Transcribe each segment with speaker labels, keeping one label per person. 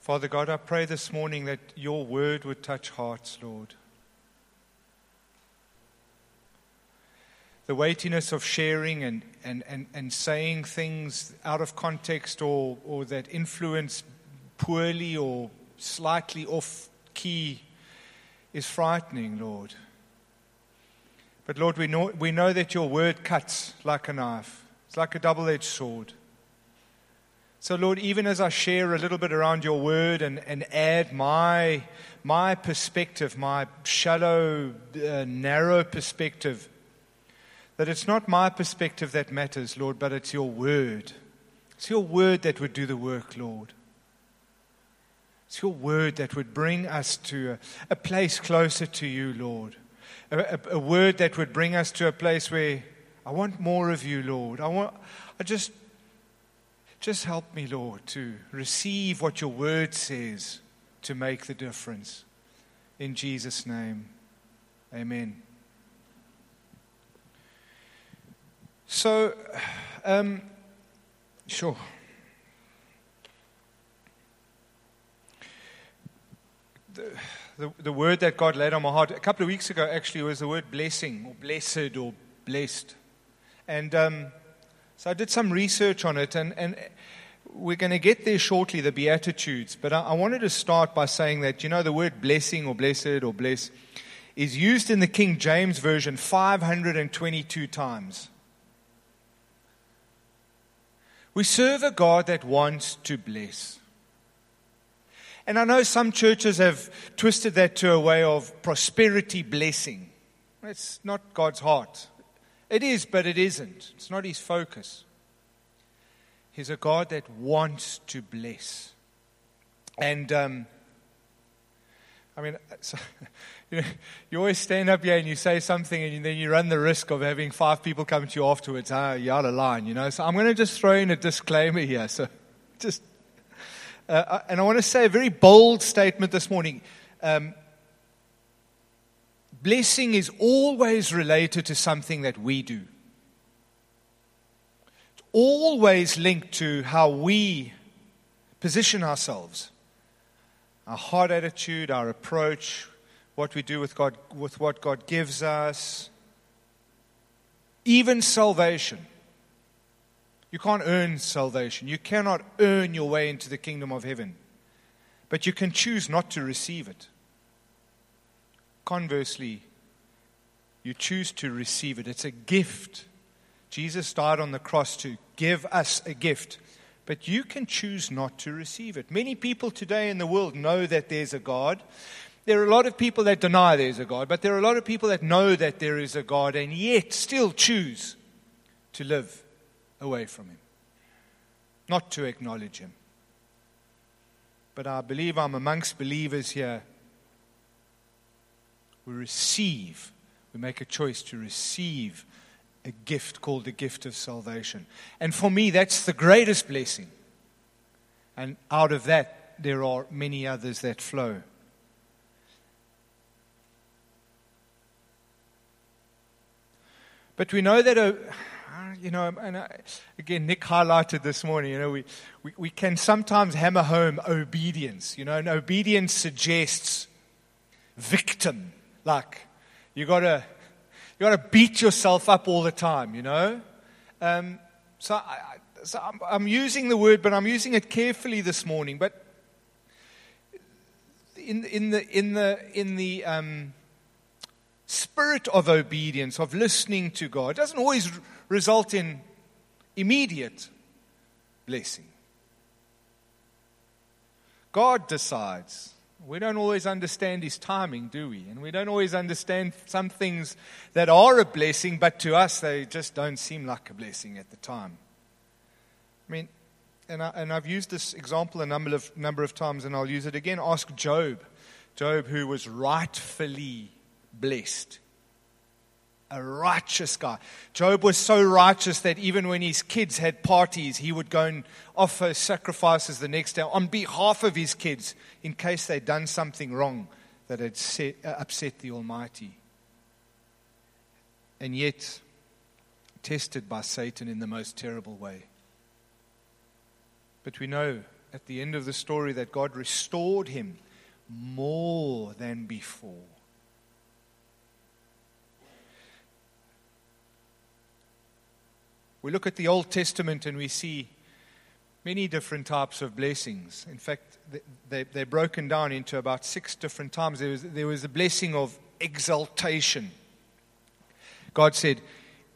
Speaker 1: Father God, I pray this morning that your word would touch hearts, Lord. The weightiness of sharing and, and, and, and saying things out of context or, or that influence poorly or slightly off key is frightening, Lord. But Lord, we know, we know that your word cuts like a knife, it's like a double edged sword. So, Lord, even as I share a little bit around your word and, and add my, my perspective, my shallow, uh, narrow perspective, that it's not my perspective that matters, Lord, but it's your word. It's your word that would do the work, Lord. It's your word that would bring us to a, a place closer to you, Lord. A, a, a, word that would bring us to a place where I want more of you, Lord. I want, I just just help me, Lord, to receive what your word says to make the difference. In Jesus' name, amen. So, um, sure. The, the, word that God laid on my heart a couple of weeks ago actually was the word blessing or blessed or blessed. And um, so I did some research on it, and, and we're going to get there shortly, the Beatitudes. But I, I wanted to start by saying that, you know, the word blessing or blessed or bless is used in the King James Version 522 times. We serve a God that wants to bless. And I know some churches have twisted that to a way of prosperity blessing. It's not God's heart. It is, but it isn't. It's not his focus. He's a God that wants to bless. And, um, I mean, so, you, know, you always stand up here and you say something, and then you run the risk of having five people come to you afterwards. Ah, you're out of line, you know. So I'm going to just throw in a disclaimer here. So just, uh, uh, and I want to say a very bold statement this morning. Um, blessing is always related to something that we do. It's always linked to how we position ourselves, our heart attitude, our approach, what we do with God, with what God gives us, even salvation. You can't earn salvation. You cannot earn your way into the kingdom of heaven. But you can choose not to receive it. Conversely, you choose to receive it. It's a gift. Jesus died on the cross to give us a gift, but you can choose not to receive it. Many people today in the world know that there's a God. There are a lot of people that deny there's a God, but there are a lot of people that know that there is a God and yet still choose to live away from Him, not to acknowledge Him. But I believe I'm amongst believers here we receive, we make a choice to receive a gift called the gift of salvation. And for me, that's the greatest blessing. And out of that, there are many others that flow. But we know that, uh, you know, and uh, again, Nick highlighted this morning, you know, we, we, we can sometimes hammer home obedience, you know, and obedience suggests victim. Like, you gotta, you gotta beat yourself up all the time, you know? Um, so, I, so I'm, I'm, using the word, but I'm using it carefully this morning. But in, in the, in the, in the um, spirit of obedience, of listening to God, doesn't always result in immediate blessing. God decides we don't always understand his timing, do we? And we don't always understand some things that are a blessing, but to us they just don't seem like a blessing at the time. I mean, and, I, and I've used this example a number of, number of times, and I'll use it again. Ask Job. Job, who was rightfully blessed a righteous guy. Job was so righteous that even when his kids had parties, he would go and offer sacrifices the next day on behalf of his kids in case they'd done something wrong that had set, uh, upset the Almighty. And yet, tested by Satan in the most terrible way. But we know at the end of the story that God restored him more than before. We look at the Old Testament and we see many different types of blessings. In fact, they, they're broken down into about six different times. There was, there was a blessing of exaltation. God said,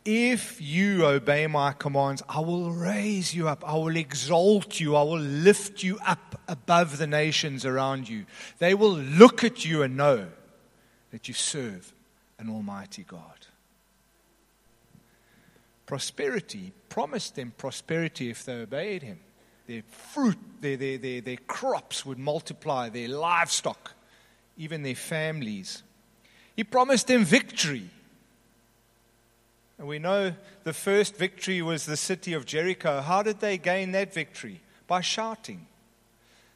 Speaker 1: If you obey my commands, I will raise you up. I will exalt you. I will lift you up above the nations around you. They will look at you and know that you serve an almighty God. Prosperity, promised them prosperity if they obeyed him their fruit, their, their, their, their crops would multiply, their livestock, even their families. He promised them victory. And we know the first victory was the city of Jericho. How did they gain that victory? By shouting.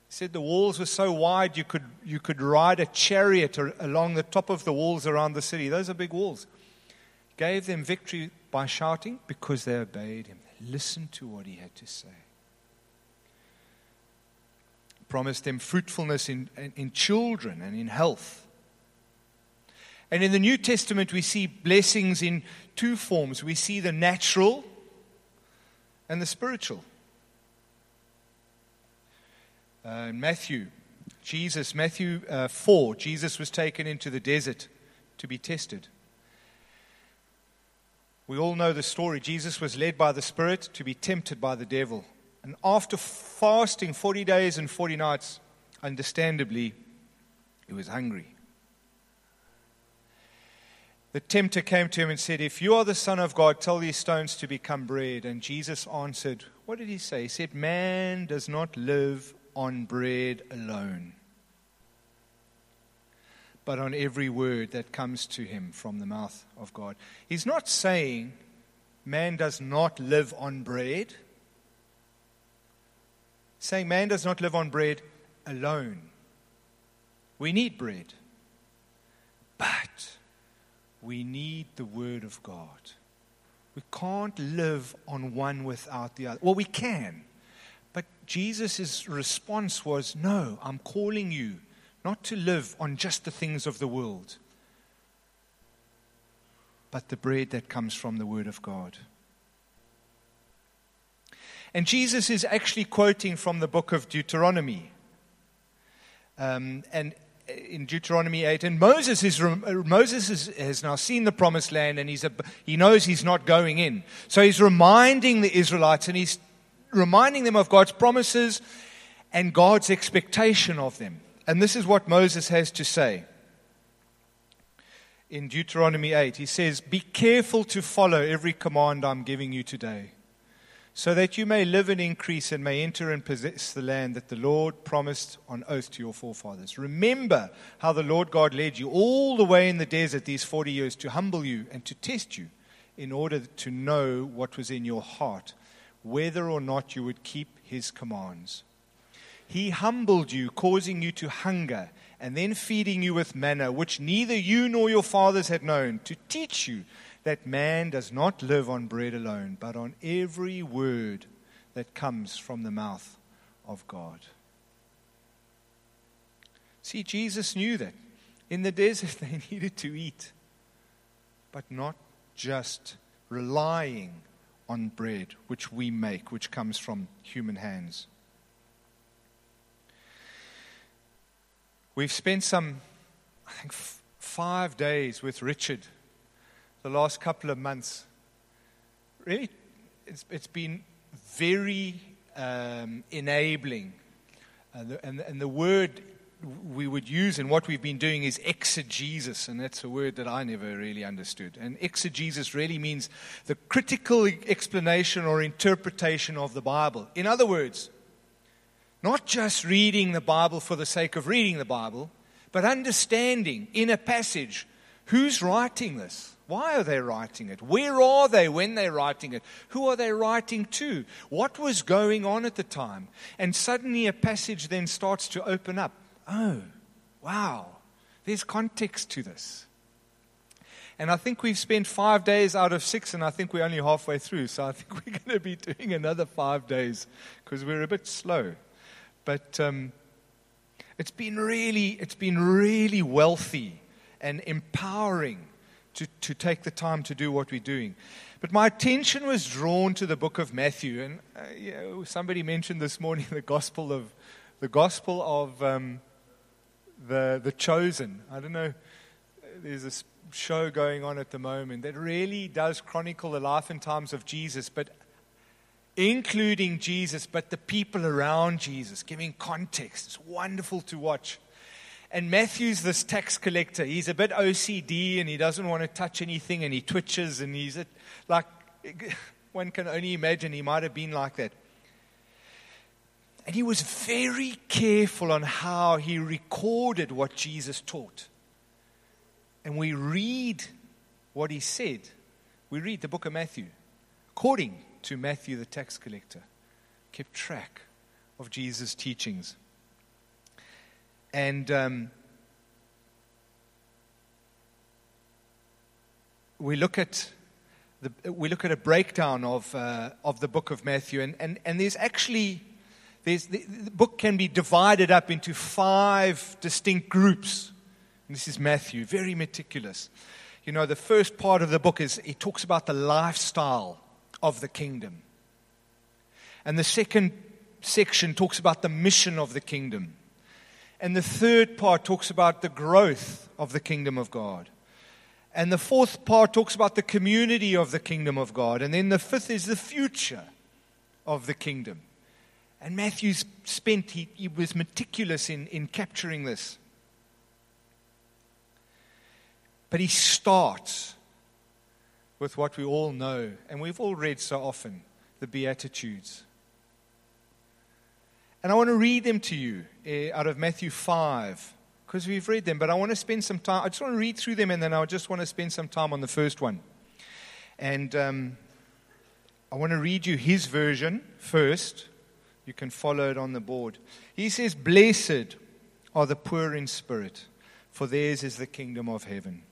Speaker 1: He said the walls were so wide you could, you could ride a chariot along the top of the walls around the city. Those are big walls. Gave them victory by shouting because they obeyed him. They listened to what he had to say promised them fruitfulness in, in children and in health. And in the New Testament, we see blessings in two forms we see the natural and the spiritual. Uh, in Matthew, Jesus, Matthew uh, 4, Jesus was taken into the desert to be tested. We all know the story. Jesus was led by the Spirit to be tempted by the devil. And after fasting 40 days and 40 nights, understandably, he was hungry. The tempter came to him and said, If you are the Son of God, tell these stones to become bread. And Jesus answered, What did he say? He said, Man does not live on bread alone, but on every word that comes to him from the mouth of God. He's not saying man does not live on bread saying man does not live on bread alone. We need bread, but we need the Word of God. We can't live on one without the other. Well, we can, but Jesus' response was no, I'm calling you not to live on just the things of the world, but the bread that comes from the Word of God. And Jesus is actually quoting from the book of Deuteronomy. Um, and in Deuteronomy 8, and Moses, is, Moses is, has now seen the promised land and he's a, he knows he's not going in. So he's reminding the Israelites and he's reminding them of God's promises and God's expectation of them. And this is what Moses has to say in Deuteronomy 8. He says, Be careful to follow every command I'm giving you today so that you may live and increase and may enter and possess the land that the Lord promised on oath to your forefathers. Remember how the Lord God led you all the way in the desert these 40 years to humble you and to test you in order to know what was in your heart, whether or not you would keep his commands. He humbled you, causing you to hunger, and then feeding you with manna, which neither you nor your fathers had known, to teach you that man does not live on bread alone, but on every word that comes from the mouth of God. See, Jesus knew that. In the desert, they needed to eat, but not just relying on bread which we make, which comes from human hands. We've spent some, I think, f- five days with Richard the last couple of months, really, it's, it's been very um, enabling. Uh, the, and, and the word we would use and what we've been doing is exegesis, and that's a word that I never really understood. And exegesis really means the critical explanation or interpretation of the Bible. In other words, not just reading the Bible for the sake of reading the Bible, but understanding in a passage who's writing this. Why are they writing it? Where are they when they're writing it? Who are they writing to? What was going on at the time? And suddenly a passage then starts to open up. Oh, wow, there's context to this. And I think we've spent five days out of six, and I think we're only halfway through. So I think we're going to be doing another five days because we're a bit slow. But um, it's been really, it's been really wealthy and empowering to, to take the time to do what we're doing. But my attention was drawn to the book of Matthew, and uh, you know, somebody mentioned this morning the gospel of the gospel of um, the the chosen. I don't know. There's a show going on at the moment that really does chronicle the life and times of Jesus, but including Jesus, but the people around Jesus, giving context. It's wonderful to watch. And Matthew's this tax collector. He's a bit OCD and he doesn't want to touch anything and he twitches and he's a, like, one can only imagine he might have been like that. And he was very careful on how he recorded what Jesus taught. And we read what he said. We read the book of Matthew according to Matthew the tax collector, kept track of Jesus' teachings. And um, we look at the, we look at a breakdown of, uh, of the book of Matthew, and, and, and there's actually there's, the, the book can be divided up into five distinct groups. And this is Matthew, very meticulous. You know, the first part of the book is it talks about the lifestyle of the kingdom. And the second section talks about the mission of the kingdom. And the third part talks about the growth of the kingdom of God. And the fourth part talks about the community of the kingdom of God. And then the fifth is the future of the kingdom. And Matthew spent, he, he was meticulous in, in capturing this. But he starts with what we all know, and we've all read so often the Beatitudes. And I want to read them to you uh, out of Matthew 5, because we've read them, but I want to spend some time. I just want to read through them, and then I just want to spend some time on the first one. And um, I want to read you his version first. You can follow it on the board. He says, Blessed are the poor in spirit, for theirs is the kingdom of heaven.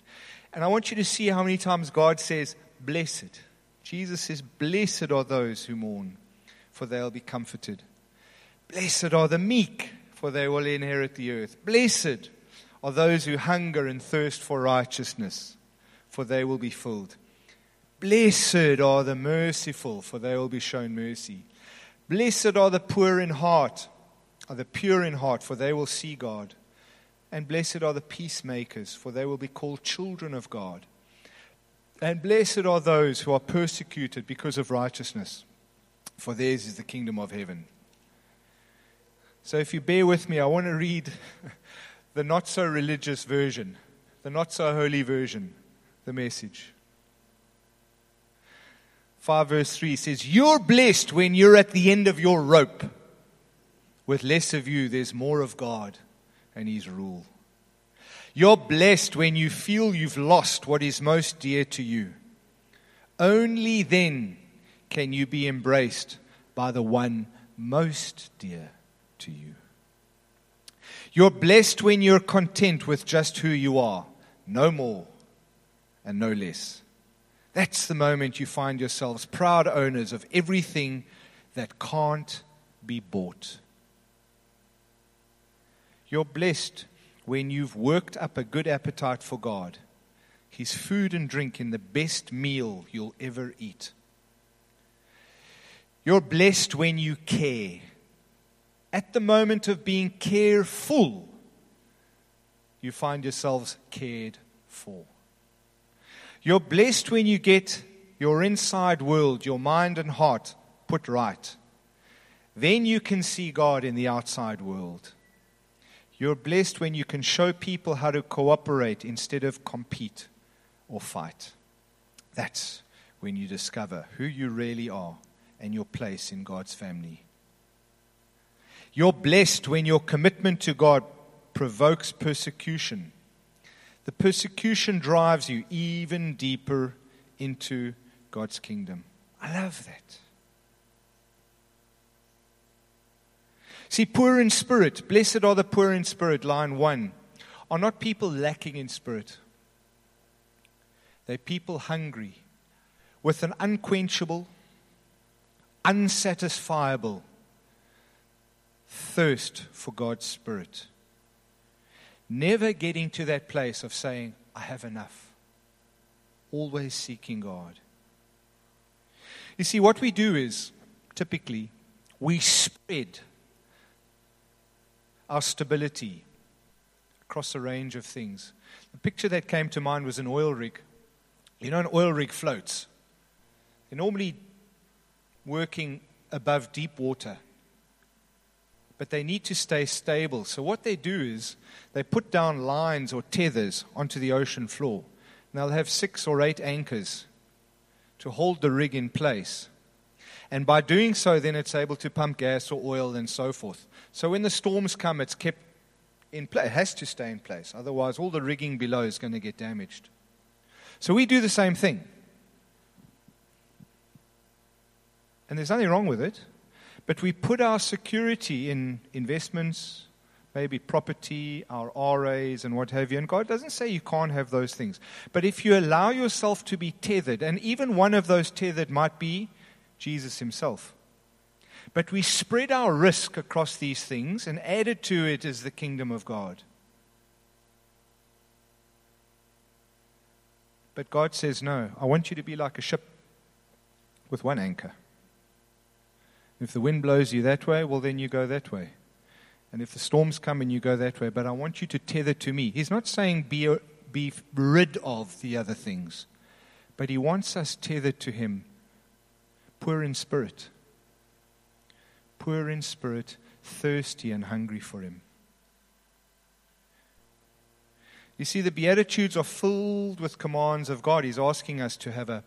Speaker 1: And I want you to see how many times God says, Blessed. Jesus says, Blessed are those who mourn, for they'll be comforted. Blessed are the meek, for they will inherit the earth. Blessed are those who hunger and thirst for righteousness, for they will be filled. Blessed are the merciful, for they will be shown mercy. Blessed are the poor in heart, are the pure in heart, for they will see God. And blessed are the peacemakers, for they will be called children of God. And blessed are those who are persecuted because of righteousness, for theirs is the kingdom of heaven. So, if you bear with me, I want to read the not so religious version, the not so holy version, the message. 5 verse 3 says, You're blessed when you're at the end of your rope. With less of you, there's more of God and His rule. You're blessed when you feel you've lost what is most dear to you. Only then can you be embraced by the one most dear to you. You're blessed when you're content with just who you are, no more and no less. That's the moment you find yourselves proud owners of everything that can't be bought. You're blessed when you've worked up a good appetite for God, His food and drink in the best meal you'll ever eat. You're blessed when you care at the moment of being careful, you find yourselves cared for. You're blessed when you get your inside world, your mind and heart put right. Then you can see God in the outside world. You're blessed when you can show people how to cooperate instead of compete or fight. That's when you discover who you really are and your place in God's family. You're blessed when your commitment to God provokes persecution. The persecution drives you even deeper into God's kingdom. I love that. See, poor in spirit, blessed are the poor in spirit, line one, are not people lacking in spirit. They're people hungry with an unquenchable, unsatisfiable thirst for God's Spirit. Never getting to that place of saying, I have enough. Always seeking God. You see, what we do is typically we spread our stability across a range of things. The picture that came to mind was an oil rig. You know, an oil rig floats. They're normally working above deep water, but they need to stay stable. So, what they do is they put down lines or tethers onto the ocean floor. And they'll have six or eight anchors to hold the rig in place. And by doing so, then it's able to pump gas or oil and so forth. So when the storms come, it's kept in place. It has to stay in place. Otherwise, all the rigging below is going to get damaged. So we do the same thing. And there's nothing wrong with it. But we put our security in investments, maybe property, our RAs, and what have you. And God doesn't say you can't have those things. But if you allow yourself to be tethered, and even one of those tethered might be Jesus himself. But we spread our risk across these things, and added to it is the kingdom of God. But God says, No, I want you to be like a ship with one anchor. If the wind blows you that way, well, then you go that way. And if the storms come and you go that way, but I want you to tether to me. He's not saying be, be rid of the other things, but he wants us tethered to him, poor in spirit. Poor in spirit, thirsty and hungry for him. You see, the Beatitudes are filled with commands of God. He's asking us to have a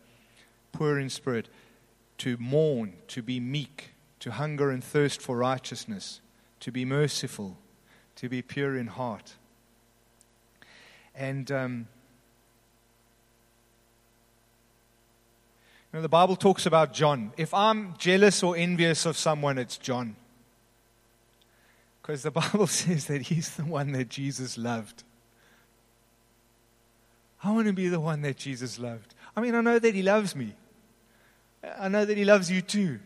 Speaker 1: poor in spirit, to mourn, to be meek, to hunger and thirst for righteousness, to be merciful, to be pure in heart. And um, you know, the Bible talks about John. If I'm jealous or envious of someone, it's John. Because the Bible says that he's the one that Jesus loved. I want to be the one that Jesus loved. I mean, I know that he loves me. I know that he loves you too.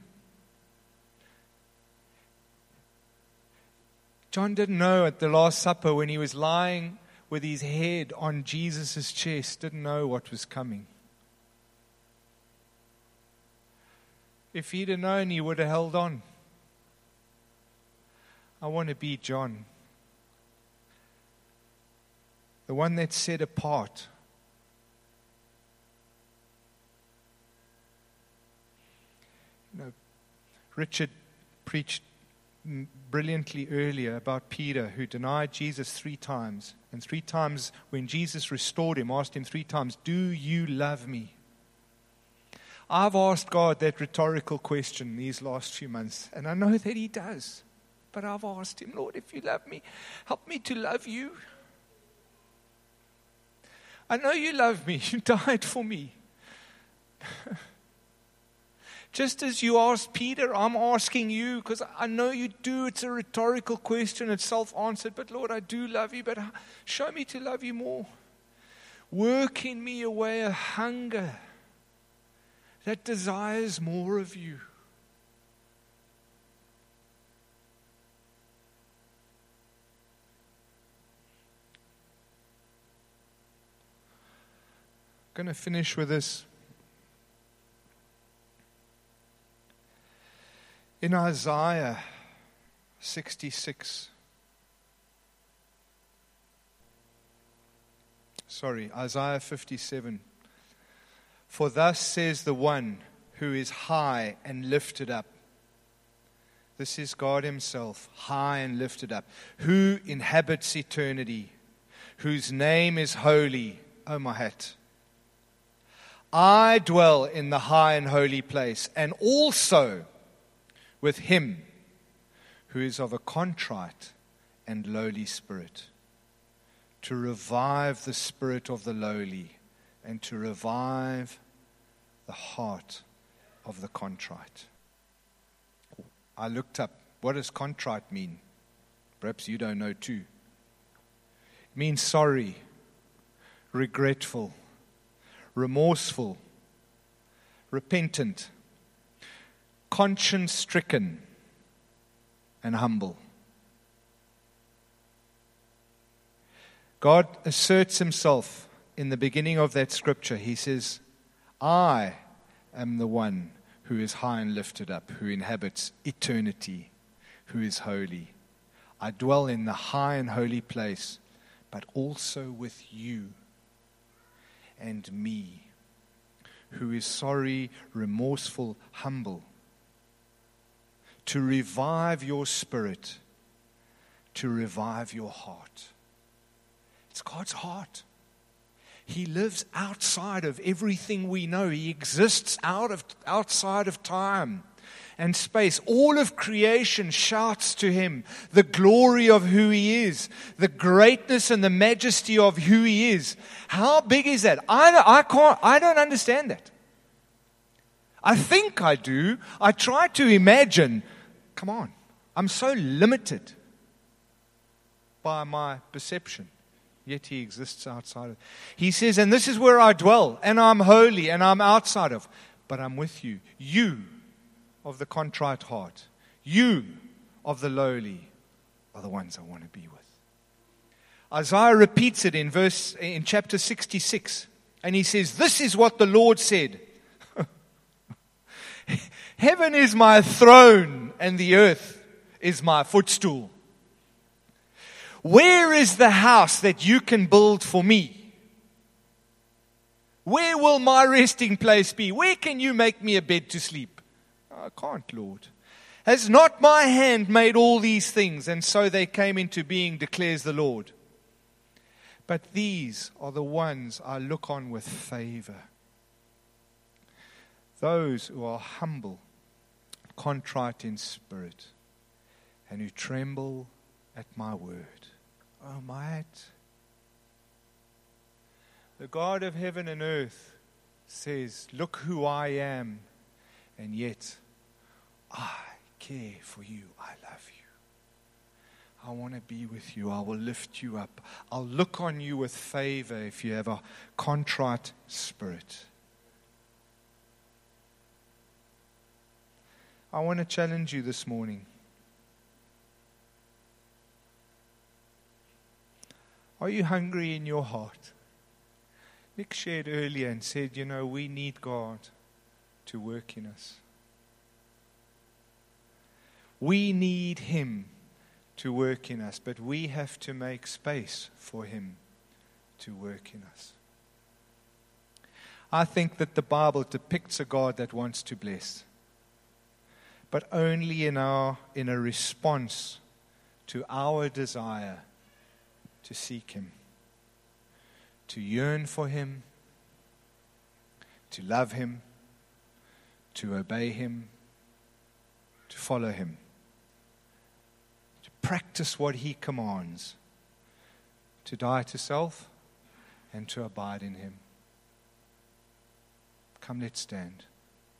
Speaker 1: John didn't know at the Last Supper when he was lying with his head on Jesus' chest, didn't know what was coming. If he'd have known, he would have held on. I want to be John, the one that's set apart. You know, Richard preached brilliantly earlier about Peter who denied Jesus three times. And three times, when Jesus restored him, asked him three times, Do you love me? I've asked God that rhetorical question these last few months, and I know that He does. But I've asked Him, Lord, if you love me, help me to love you. I know you love me, you died for me. Just as you asked Peter, I'm asking you because I know you do. It's a rhetorical question, it's self answered. But Lord, I do love you, but show me to love you more. Work in me a way of hunger that desires more of you. I'm going to finish with this. In Isaiah 66, sorry, Isaiah 57. For thus says the one who is high and lifted up. This is God Himself, high and lifted up, who inhabits eternity, whose name is holy. O my hat. I dwell in the high and holy place, and also with him who is of a contrite and lowly spirit, to revive the spirit of the lowly and to revive the heart of the contrite. I looked up what does contrite mean? Perhaps you don't know too. It means sorry, regretful, remorseful, repentant, conscience stricken, and humble. God asserts himself in the beginning of that scripture. He says, I am the one who is high and lifted up, who inhabits eternity, who is holy. I dwell in the high and holy place, but also with you and me, who is sorry, remorseful, humble, to revive your spirit, to revive your heart. It's God's heart. He lives outside of everything we know. He exists out of, outside of time and space. All of creation shouts to him the glory of who he is, the greatness and the majesty of who he is. How big is that? I, I, can't, I don't understand that. I think I do. I try to imagine. Come on. I'm so limited by my perception yet he exists outside of. He says, And this is where I dwell, and I'm holy, and I'm outside of, but I'm with you. You of the contrite heart, you of the lowly are the ones I want to be with. Isaiah repeats it in verse in chapter 66, and he says, This is what the Lord said. Heaven is my throne, and the earth is my footstool. Where is the house that you can build for me? Where will my resting place be? Where can you make me a bed to sleep? I can't, Lord. Has not my hand made all these things? And so they came into being, declares the Lord. But these are the ones I look on with favor. Those who are humble, contrite in spirit, and who tremble at my word. Oh, might. The God of heaven and earth says, Look who I am, and yet I care for you. I love you. I want to be with you. I will lift you up. I'll look on you with favor if you have a contrite spirit. I want to challenge you this morning. Are you hungry in your heart? Nick shared earlier and said, you know, we need God to work in us. We need Him to work in us, but we have to make space for Him to work in us. I think that the Bible depicts a God that wants to bless, but only in, our, in a response to our desire to seek Him, to yearn for Him, to love Him, to obey Him, to follow Him, to practice what He commands, to die to self and to abide in Him. Come, let's stand.